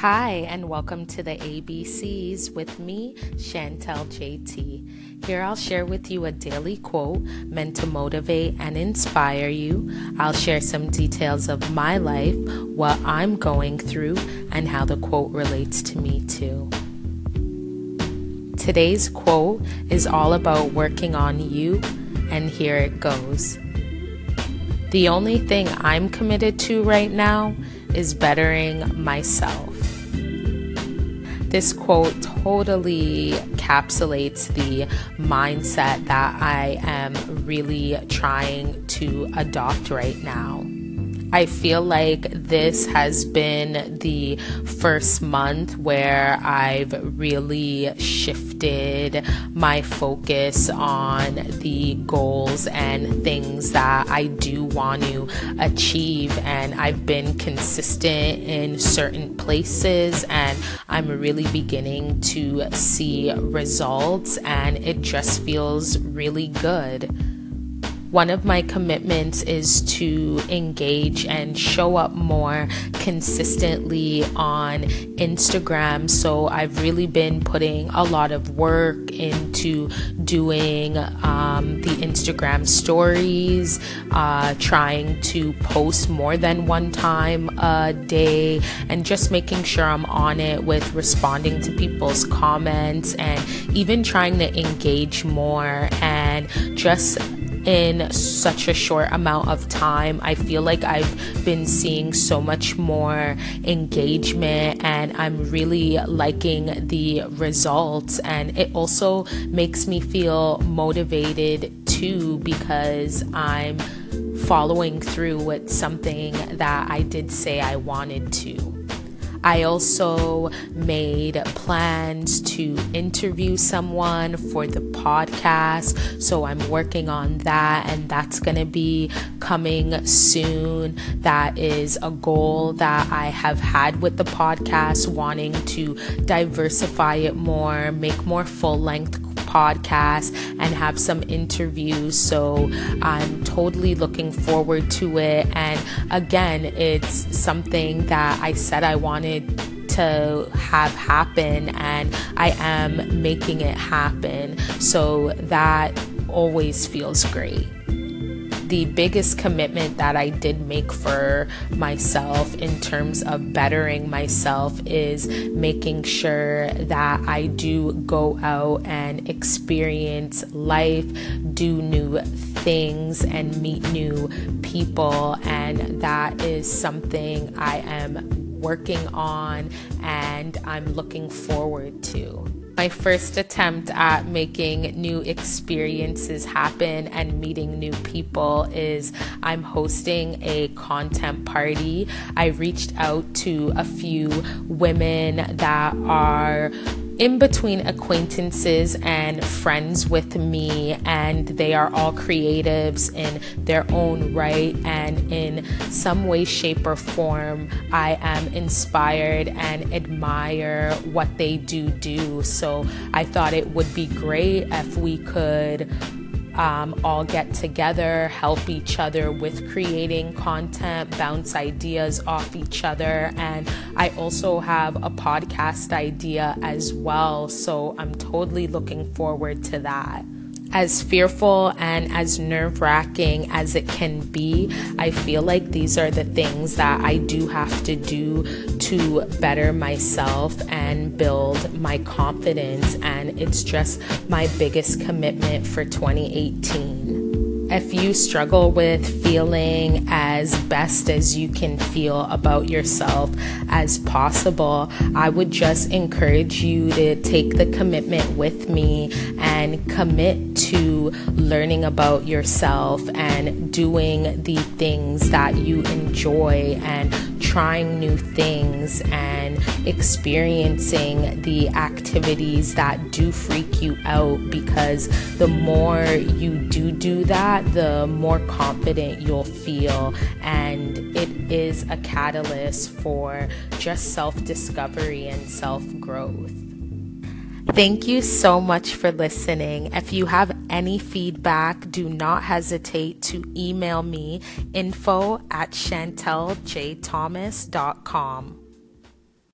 Hi, and welcome to the ABCs with me, Shantel JT. Here I'll share with you a daily quote meant to motivate and inspire you. I'll share some details of my life, what I'm going through, and how the quote relates to me too. Today's quote is all about working on you, and here it goes. The only thing I'm committed to right now is bettering myself. This quote totally encapsulates the mindset that I am really trying to adopt right now. I feel like this has been the first month where I've really shifted my focus on the goals and things that I do want to achieve. And I've been consistent in certain places, and I'm really beginning to see results, and it just feels really good. One of my commitments is to engage and show up more consistently on Instagram. So I've really been putting a lot of work into doing um, the Instagram stories, uh, trying to post more than one time a day, and just making sure I'm on it with responding to people's comments and even trying to engage more and just in such a short amount of time. I feel like I've been seeing so much more engagement and I'm really liking the results. And it also makes me feel motivated too because I'm following through with something that I did say I wanted to. I also made plans to interview someone for the podcast. So I'm working on that, and that's going to be coming soon. That is a goal that I have had with the podcast, wanting to diversify it more, make more full length podcast and have some interviews. So I'm totally looking forward to it. And again, it's something that I said I wanted to have happen, and I am making it happen. So that always feels great the biggest commitment that I did make for myself in terms of bettering myself is making sure that I do go out and experience life, do new things, and meet new people. And that is something I am working on and I'm looking forward to my first attempt at making new experiences happen and meeting new people is I'm hosting a content party. I reached out to a few women that are in between acquaintances and friends with me, and they are all creatives in their own right. And in some way, shape, or form, I am inspired and admire what they do do. So I thought it would be great if we could um, all get together, help each other with creating content, bounce ideas off each other. And I also have a podcast idea as well. So I'm totally looking forward to that as fearful and as nerve wracking as it can be, I feel like these are the things that I do have to do to better myself and build my confidence. And it's just my biggest commitment for 2018 if you struggle with feeling as best as you can feel about yourself as possible, I would just encourage you to take the commitment with me and commit to learning about yourself and doing the things that you enjoy and trying new things and experiencing the activities that do freak you out because the more you do do that, the more confident you'll feel. And it is a catalyst for just self discovery and self growth. Thank you so much for listening. If you have any feedback, do not hesitate to email me info at shanteljthomas.com.